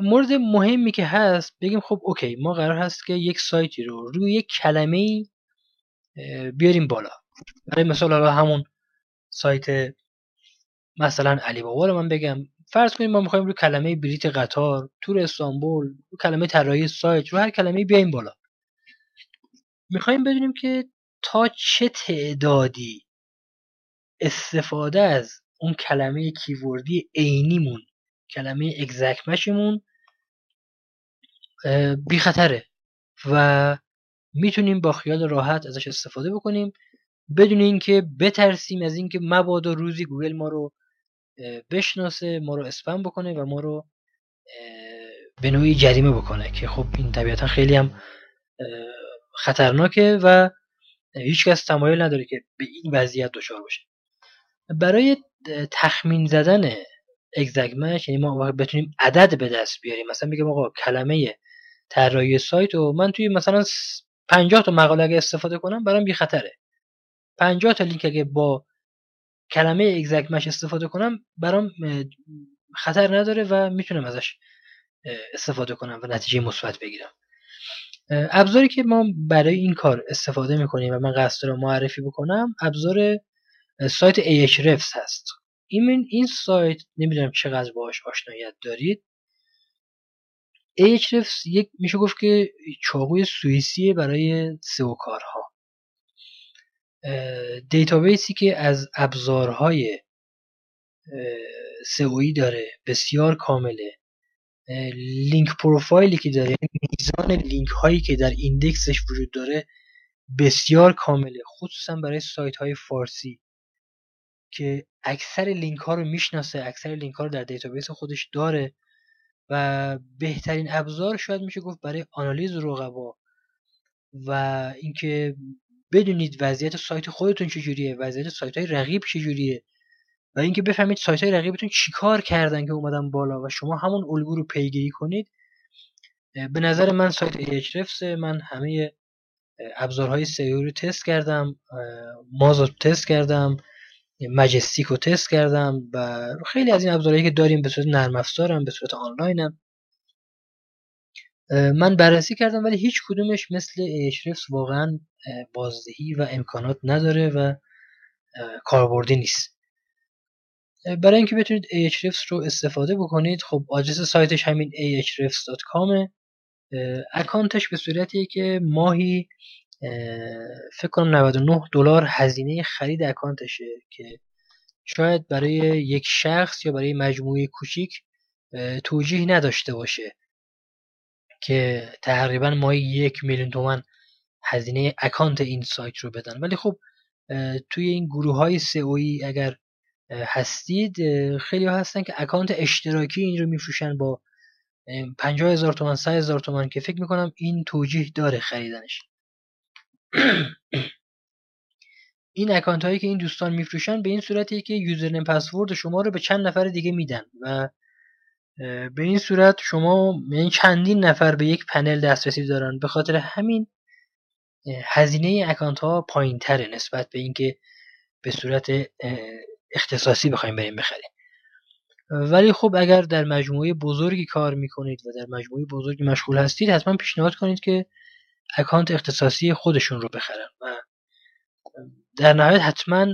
مورد مهمی که هست بگیم خب اوکی ما قرار هست که یک سایتی رو روی یک کلمه بیاریم بالا. برای مثال حالا همون سایت مثلا علی بابا رو من بگم. فرض کنیم ما می‌خوایم روی کلمه بریت قطار تور استانبول رو کلمه طراحی سایت رو هر کلمه بیایم بالا. می‌خوایم بدونیم که تا چه تعدادی استفاده از اون کلمه کیوردی عینیمون کلمه اگزکت مشمون بی خطره و می‌تونیم با خیال راحت ازش استفاده بکنیم. بدون اینکه بترسیم از اینکه مبادا روزی گوگل ما رو بشناسه ما رو اسپم بکنه و ما رو به نوعی جریمه بکنه که خب این طبیعتا خیلی هم خطرناکه و هیچکس تمایل نداره که به این وضعیت دچار باشه برای تخمین زدن اگزگمش یعنی ما بتونیم عدد به دست بیاریم. مثلا بگم آقا کلمه طراحی سایت و من توی مثلا 50 تا مقاله اگه استفاده کنم برام بی خطره. 50 تا لینک اگه با کلمه اگزکت استفاده کنم برام خطر نداره و می‌تونم ازش استفاده کنم و نتیجه مثبت بگیرم. ابزاری که ما برای این کار استفاده می‌کنیم و من قصد رو معرفی بکنم ابزار سایت Ahrefs هست. این این سایت نمی‌دونم چقدر باهاش آشنایت دارید. Ahrefs یک میشه گفت که چاقوی سوئیسیه برای سئو کارها. دیتابیسی که از ابزارهای سئویی داره بسیار کامله. link profile ی که داره یعنی میزان لینک هایی که در index ش وجود داره بسیار کامله خصوصا برای سایت های فارسی. که اکثر لینک ها رو می‌شناسه اکثر لینک ها رو در database خودش داره و بهترین ابزار شاید میشه گفت برای آنالیز رقبا و اینکه بدونید وضعیت سایت خودتون چجوریه وضعیت سایت های رقیب چجوریه و اینکه بفهمید سایت های رقیبتون چیکار کردن که اومدن بالا و شما همون الگو رو پیگیری کنید. به نظر من سایت Ahrefs من همه ابزارهای سئو رو تست کردم ماز رو تست کردم. مجستیک رو تست کردم و خیلی از این ابزارهایی که داریم به صورت نرم افزارم به صورت آنلاینم. من بررسی کردم ولی هیچ کدومش مثل Ahrefs واقعا بازدهی و امکانات نداره و کاربردی نیست. برای اینکه بتونید Ahrefs رو استفاده بکنید خب آدرس سایتش همین ahrefs.com اکانتش به صورتیه که ماهی فکر کنم 99 دلار هزینه خرید اکانتشه که شاید برای یک شخص یا برای مجموعه کوچیک توجیه نداشته باشه که تقریبا ماهی یک میلیون تومن هزینه اکانت این سایت رو بدن. ولی خب توی این گروه های سئویی اگر هستید خیلی هستن که اکانت اشتراکی این رو میفروشن با 50 هزار تومن 100 هزار تومن که فکر می‌کنم این توجیه داره خریدنش. این اکانت هایی که این دوستان میفروشن به این صورتیه که username password شما رو به چند نفر دیگه میدن و به این صورت شما یعنی چندین نفر به یک پنل دسترسی دارن. به خاطر همین هزینه اکانت ها پایین تره نسبت به اینکه به صورت اختصاصی بخوایم بریم بخریم. ولی خب اگر در مجموعه بزرگی کار می‌کنید و در مجموعه بزرگی مشغول هستید حتما پیشنهاد کنید که اکانت اختصاصی خودشون رو بخرن و در نهایت حتما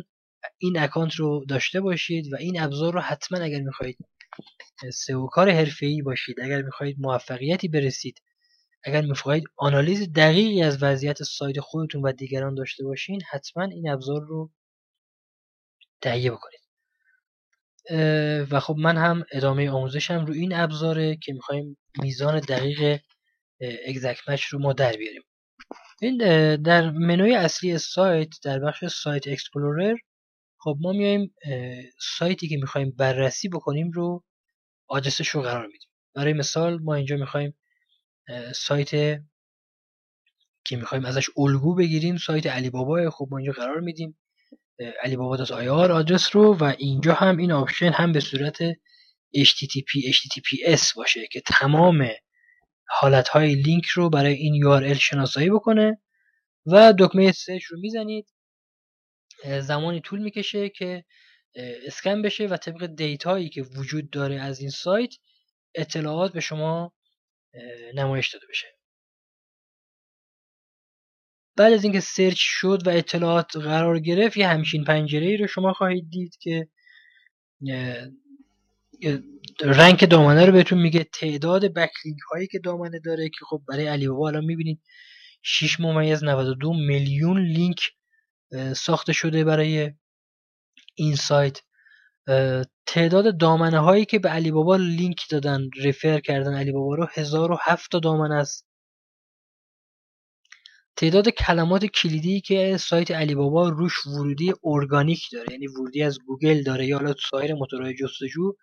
این اکانت رو داشته باشید و این ابزار رو حتما اگر می‌خواهید سئو کار حرفه‌ای باشید اگر می‌خواهید موفقیتی برسید اگر می‌خواهید آنالیز دقیقی از وضعیت سایت خودتون و دیگران داشته باشین حتما این ابزار رو تهیه بکنید. و خب من هم ادامه آموزشم رو این ابزاره که می‌خوایم میزان دقیق exact رو ما در بیاریم. این در منوی اصلی سایت در بخش Site Explorer خب ما میایم سایتی که می‌خوایم بررسی بکنیم رو آدرسش رو قرار میدیم. برای مثال ما اینجا می‌خوایم سایت که می‌خوایم ازش الگو بگیریم سایت علی بابا خب ما اینجا قرار میدیم علی بابا دات ir آدرس رو و اینجا هم این option هم به صورت HTTP HTTPS باشه که تمام حالت های لینک رو برای این URL شناسایی بکنه و دکمه search رو می‌زنید. زمانی طول می‌کشه که اسکن بشه و طبق دیتایی که وجود داره از این سایت اطلاعات به شما نمایش داده بشه. بعد از اینکه سرچ شد و اطلاعات قرار گرفت یه همچین پنجره ای رو شما خواهید دید که rank دامنه رو بهتون میگه تعداد backlink هایی که دامنه داره که خب برای علی بابا الان می‌بینید 6 ممیز 92 میلیون لینک ساخته شده برای این سایت. تعداد دامنه هایی که به علی بابا لینک دادن refer کردن علی بابا رو 1007 تا دامنه است. تعداد کلمات کلیدی که سایت علی بابا روش ورودی ارگانیک داره یعنی ورودی از گوگل داره یا حالا سایر موتورهای جستجو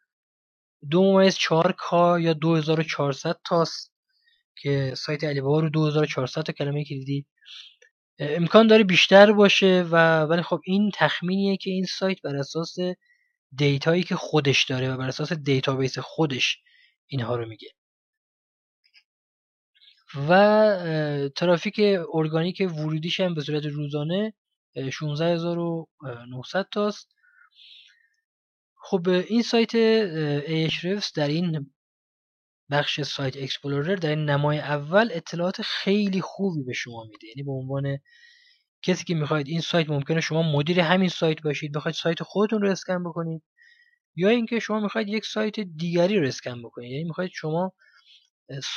دو ممیز چهار K یا 2400 تاست که سایت علی بابا رو 2400 تا کلمه کلیدی امکان داره بیشتر باشه و ولی خب این تخمینیه که این سایت بر اساس دیتایی که خودش داره و بر اساس دیتابیس خودش اینها رو میگه. و ترافیک ارگانیک ورودیش هم به صورت روزانه 16900 تاست خب این سایت Ahrefs در این بخش Site Explorer در این نمای اول اطلاعات خیلی خوبی به شما میده. یعنی به عنوان کسی که می‌خواید این سایت ممکنه شما مدیر همین سایت باشید بخواید سایت خودتون رو اسکن بکنید یا اینکه شما می‌خواید یک سایت دیگری رو اسکن بکنید. یعنی می‌خواید شما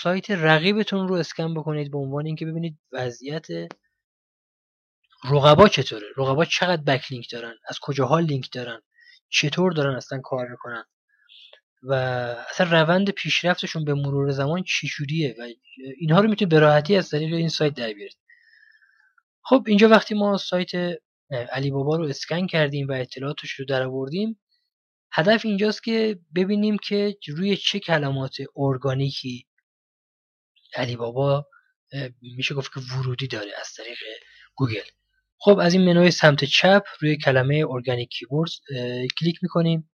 سایت رقیبتون رو اسکن بکنید به عنوان اینکه ببینید وضعیت رقبا چطوره رقبا چقدر backlink دارن از کجاها لینک دارن. چطور دارن اصلا کار می‌کنن و اصلا روند پیشرفتشون به مرور زمان چجوریه و اینها رو می‌تونید به راحتی از طریق این سایت در بیارید خب اینجا وقتی ما سایت علی بابا رو اسکن کردیم و اطلاعاتش رو در آوردیم هدف اینجاست که ببینیم که روی چه کلمات ارگانیکی علی بابا میشه گفت که ورودی داره از طریق گوگل. خب از این منوی سمت چپ روی کلمه organic keyword کلیک می‌کنیم.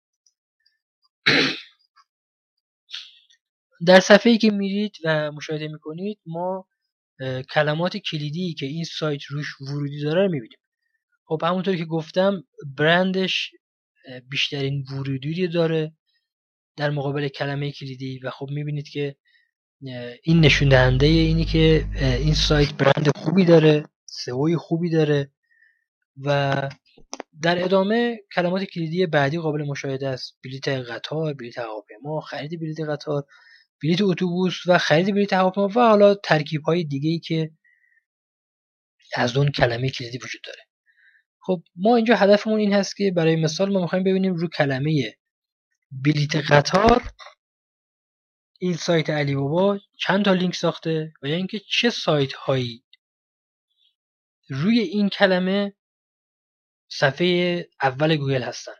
در صفحه ای که میرید و مشاهده می‌کنید ما کلمات کلیدی که این سایت روش ورودی داره رو می‌بینیم. خب همونطور که گفتم برندش بیشترین ورودی داره در مقابل کلمه کلیدی و خب می‌بینید که این نشون اینی که این سایت برند خوبی داره. سئوی خوبی داره و در ادامه کلمات کلیدی بعدی قابل مشاهده است. بلیت قطار بلیت هواپیما خرید بلیت قطار بلیت اتوبوس و خرید بلیت هواپیما و حالا ترکیب های دیگه ای که از اون کلمه کلیدی وجود داره. خب ما اینجا هدفمون این هست که برای مثال ما می‌خوایم ببینیم رو کلمه بلیت قطار این سایت علی بابا چند تا لینک ساخته و یا اینکه چه سایت هایی روی این کلمه صفحه اول گوگل هستن.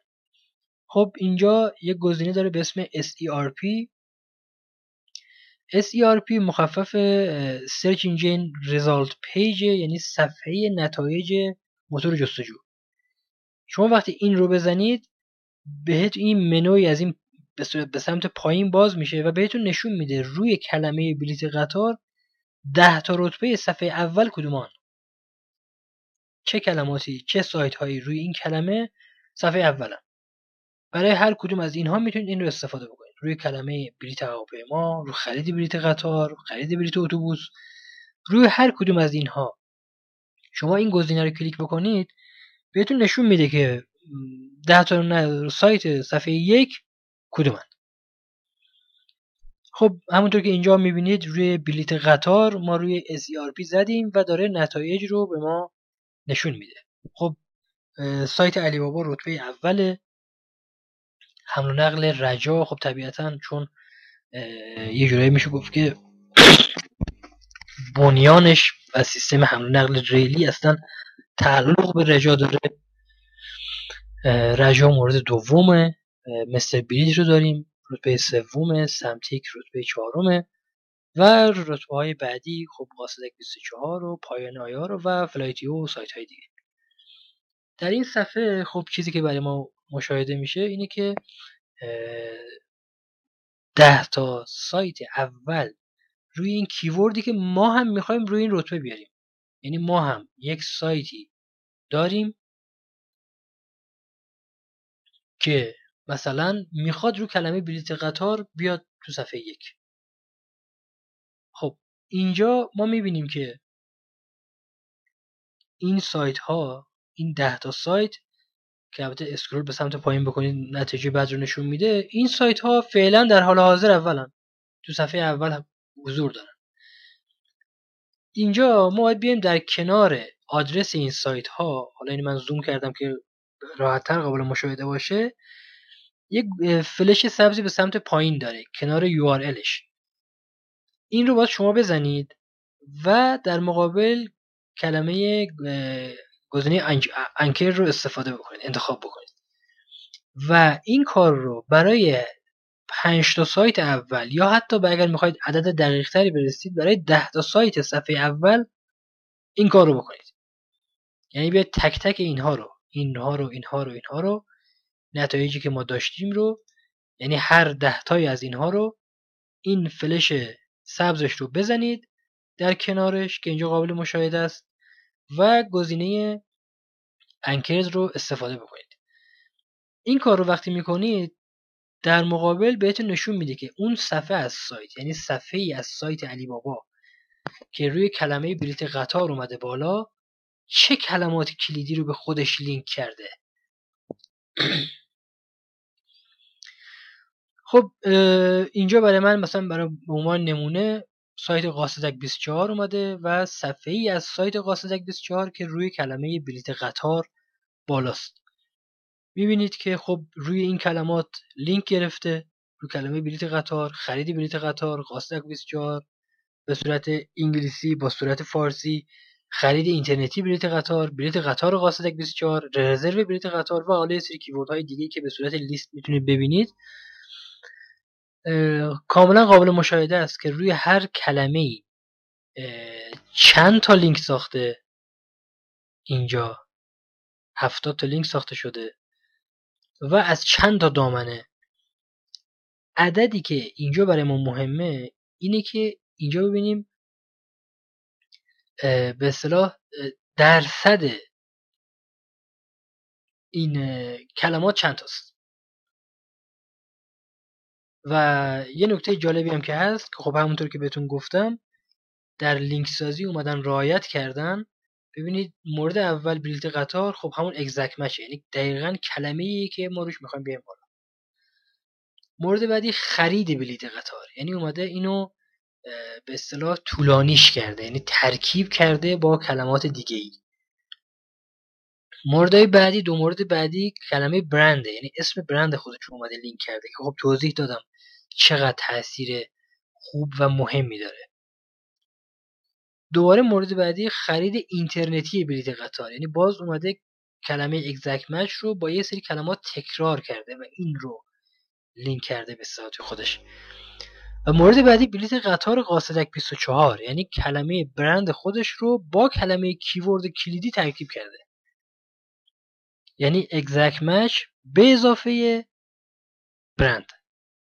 خب اینجا یک گزینه داره به اسم SERP SERP مخفف Search Engine Result Page یعنی صفحه نتایج موتور جستجو. شما وقتی این رو بزنید بهت این منوی از این به سمت پایین باز میشه و بهتون نشون میده روی کلمه بلیت قطار ده تا رتبه صفحه اول کدومان. چه کلماتی چه سایت هایی روی این کلمه صفحه اولن برای هر کدوم از اینها می‌تونید این رو استفاده بکنید. روی کلمه بلیت هواپیما روی خرید بلیت قطار خرید بلیت اتوبوس. روی هر کدوم از اینها. شما این گزینه رو کلیک بکنید بهتون نشون میده که ده تا سایت صفحه یک کدومن. خب همونطور که اینجا می‌بینید روی بلیت قطار ما روی SERP زدیم و داره نتایج رو به ما نشون میده. خب سایت علی بابا رتبه اوله حمل و نقل رجا. خب طبیعتا چون یه جورایی میشه گفت که بنیانش و سیستم حمل و نقل ریلی اصلا تعلق به رجا داره. رجا مورد دومه. مستر بلیط رو داریم. رتبه سوم سمتیک رتبه چهارمه. و رتبه های بعدی خب قاصدک 24 و پایانه ir و فلایتیو و سایت های دیگه. در این صفحه خب چیزی که برای ما مشاهده میشه اینه که ده تا سایت اول روی این کیوردی که ما هم می‌خوایم روی این رتبه بیاریم. یعنی ما هم یک سایتی داریم که مثلا می‌خواد رو کلمه بلیت قطار بیاد تو صفحه یک. اینجا ما می‌بینیم که این سایت ها این ده تا سایت که البته اسکرول به سمت پایین بکنید نتیجه بعد رو نشون میده این سایت ها فعلا در حال حاضر اولن. تو صفحه اول حضور دارن. اینجا ما باید بیایم در کنار آدرس این سایت ها حالا این من زوم کردم که راحتتر قابل مشاهده باشه یک فلش سبزی به سمت پایین داره کنار URLش این رو باید شما بزنید و در مقابل کلمه گزینه انکر رو استفاده بکنید انتخاب بکنید. و این کار رو برای پنج تا سایت اول یا حتی اگر می‌خواید عدد دقیق تری برسید برای ده تا سایت صفحه اول این کار رو بکنید. یعنی بیاید تک تک اینها رو اینها رو اینها رو اینها رو نتایجی که ما داشتیم رو یعنی هر ده تای از اینها رو این فلش سبزش رو بزنید در کنارش که اینجا قابل مشاهده است و گزینه انکرز رو استفاده بکنید. این کار رو وقتی می‌کنید در مقابل بهتون نشون میده که اون صفحه از سایت یعنی صفحه ای از سایت علی بابا که روی کلمه بلیت قطار اومده بالا چه کلمات کلیدی رو به خودش لینک کرده. خب اینجا برای من مثلا برای عنوان نمونه سایت قاصدک 24 اومده و صفحه ای از سایت قاصدک 24 که روی کلمه بلیت قطار بالاست. می‌بینید که خب روی این کلمات لینک گرفته روی کلمه بلیت قطار خرید بلیت قطار قاصدک 24 به صورت انگلیسی با صورت فارسی خرید اینترنتی بلیت قطار بلیت قطار قاصدک 24 رزرو بلیت قطار و حالا سری کیورد های دیگه که به صورت لیست می‌تونید ببینید. کاملا قابل مشاهده است که روی هر کلمه چند تا لینک ساخته اینجا. هفتاد تا لینک ساخته شده و از چند تا دامنه. عددی که اینجا برای ما مهمه اینه که اینجا ببینیم به اصطلاح درصد این کلمات چند تاست. و یه نکته جالبی هم که هست که خب همونطور که بهتون گفتم در لینک سازی اومدن رعایت کردن. ببینید مورد اول بلیت قطار خب همون اگزک مچه یعنی دقیقا کلمه ای که ما روش می‌خوایم بیایم بالا. مورد بعدی خرید بلیت قطار. یعنی اومده اینو به اصطلاح طولانیش کرده یعنی ترکیب کرده با کلمات دیگه ای موردهای بعدی دو مورد بعدی کلمه برنده یعنی اسم برند خودش اومده لینک کرده که خب توضیح دادم. چقدر تاثیر خوب و مهمی داره. دوباره مورد بعدی خرید اینترنتی بلیت قطار. یعنی باز اومده کلمه اگزکت مچ رو با یه سری کلمات تکرار کرده و این رو لینک کرده به سایت خودش. و مورد بعدی بلیت قطار قاصدک 24 یعنی کلمه برند خودش رو با کلمه کیورد کلیدی ترکیب کرده. یعنی اگزکت مچ به اضافه برند.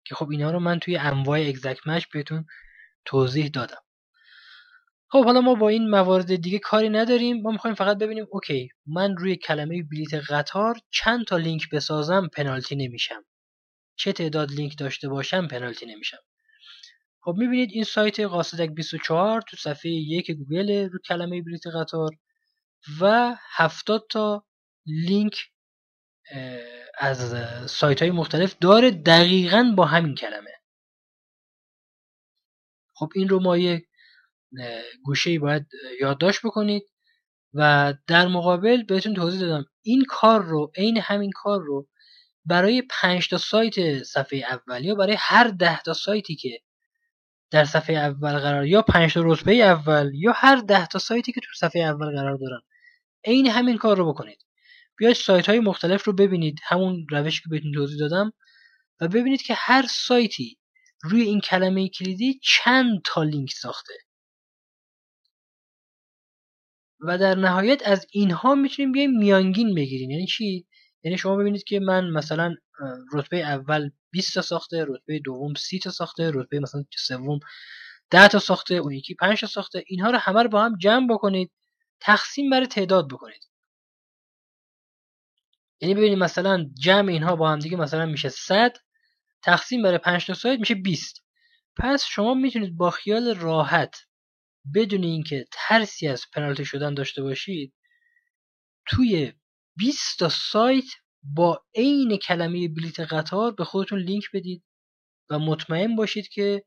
که خب اینا رو من توی انواع exact match بهتون توضیح دادم. خب حالا ما با این موارد دیگه کاری نداریم. ما می‌خوایم فقط ببینیم اوکی من روی کلمه بلیت قطار چند تا لینک بسازم پنالتی نمیشم. چه تعداد لینک داشته باشم پنالتی نمیشم. خب می‌بینید این سایت قاصدک 24 تو صفحه یک گوگل رو کلمه بلیت قطار و 70 تا لینک از سایت های مختلف داره دقیقا با همین کلمه. خب این رو ما یک گوشه باید یادداشت بکنید و در مقابل بهتون توضیح دادم. این کار رو عین همین کار رو برای 5 تا سایت صفحه اول یا برای هر ده تا سایتی که در صفحه اول قرار یا 5 تا رتبه اول یا هر ده تا سایتی که تو صفحه اول قرار دارن عین همین کار رو بکنید. بیاید سایت های مختلف رو ببینید. همون روشی که بهتون توضیح دادم. و ببینید که هر سایتی روی این کلمه کلیدی چند تا لینک ساخته. و در نهایت از اینها می‌تونیم بیایم میانگین بگیریم. یعنی چی؟ یعنی شما ببینید که من مثلا رتبه اول 20 تا ساخته رتبه دوم 30 تا ساخته رتبه مثلا سوم 10 تا ساخته اون یکی 5 تا ساخته. اینها رو همه رو با هم جمع بکنید. تقسیم بر تعداد بکنید. یعنی ببینید مثلا جمع اینها با هم دیگه مثلا میشه 100 تقسیم بر 5 تا سایت میشه 20 پس شما می‌تونید با خیال راحت بدون اینکه ترسی از پنالتی شدن داشته باشید توی 20 تا سایت با عین کلمه بلیت قطار به خودتون لینک بدید و مطمئن باشید که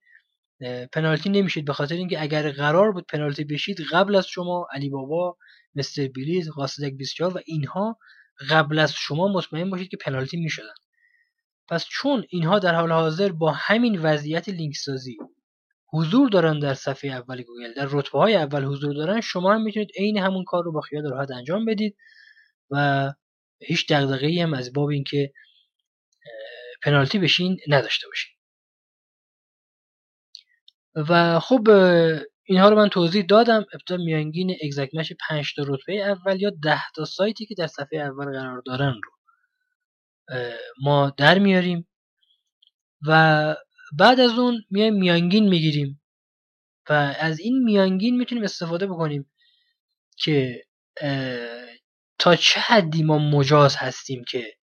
پنالتی نمیشید. به خاطر اینکه اگر قرار بود پنالتی بشید قبل از شما علی بابا مستر بلیت قاصدک 24 و اینها قبل از شما مطمئن باشید که پنالتی می‌شدن. پس چون اینها در حال حاضر با همین وضعیت لینک سازی حضور دارن در صفحه اول گوگل در رتبه های اول حضور دارن شما هم می‌تونید عین همون کار رو با خیال راحت انجام بدید و هیچ دغدغه‌ای هم از باب اینکه پنالتی بشین نداشته باشین. و خب اینها رو من توضیح دادم. ابتدا میانگین اگزکمش 5 تا رتبه اول یا 10 تا سایتی که در صفحه اول قرار دارن رو ما در میاریم و بعد از اون میایم میانگین می‌گیریم و از این میانگین می‌تونیم استفاده بکنیم که تا چه حدی ما مجاز هستیم که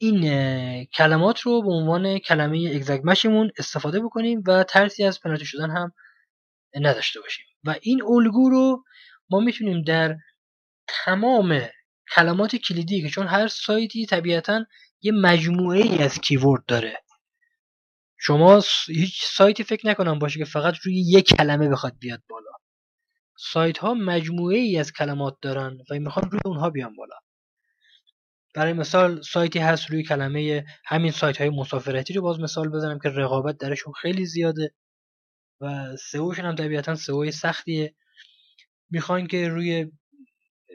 این کلمات رو به عنوان کلمه اگزگمشمون استفاده بکنیم و ترسی از پنالتی شدن هم نداشته باشیم. و این الگو رو ما می‌تونیم در تمام کلمات کلیدی که چون هر سایتی طبیعتا یه مجموعه ای از کیورد داره. شما هیچ سایتی فکر نکنم باشه که فقط روی یک کلمه بخواد بیاد بالا. سایت ها مجموعه ای از کلمات دارن و می‌خوان روی اونها بیان بالا. برای مثال سایتی هست روی کلمه همین سایت های مسافرتی رو باز مثال بزنم که رقابت درشون خیلی زیاده. و سئوشون هم طبیعتا سئو سختیه. می‌خوان که روی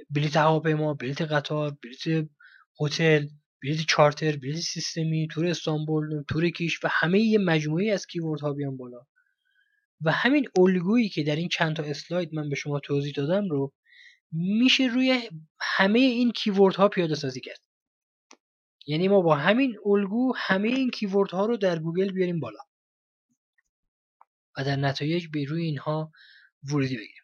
بلیت هواپیما بلیت قطار بلیت هتل بلیت چارتر بلیت سیستمی تور استانبول تور کیش و همه یه مجموعه از کیورد ها بیان بالا. و همین الگویی که در این چند تا اسلاید من به شما توضیح دادم رو میشه روی همه این کیورد ها پیاده سازی کرد. یعنی ما با همین الگو همه این کیورد ها رو در گوگل بیاریم بالا. و در نتایج به روی اینها ورودی بگیریم.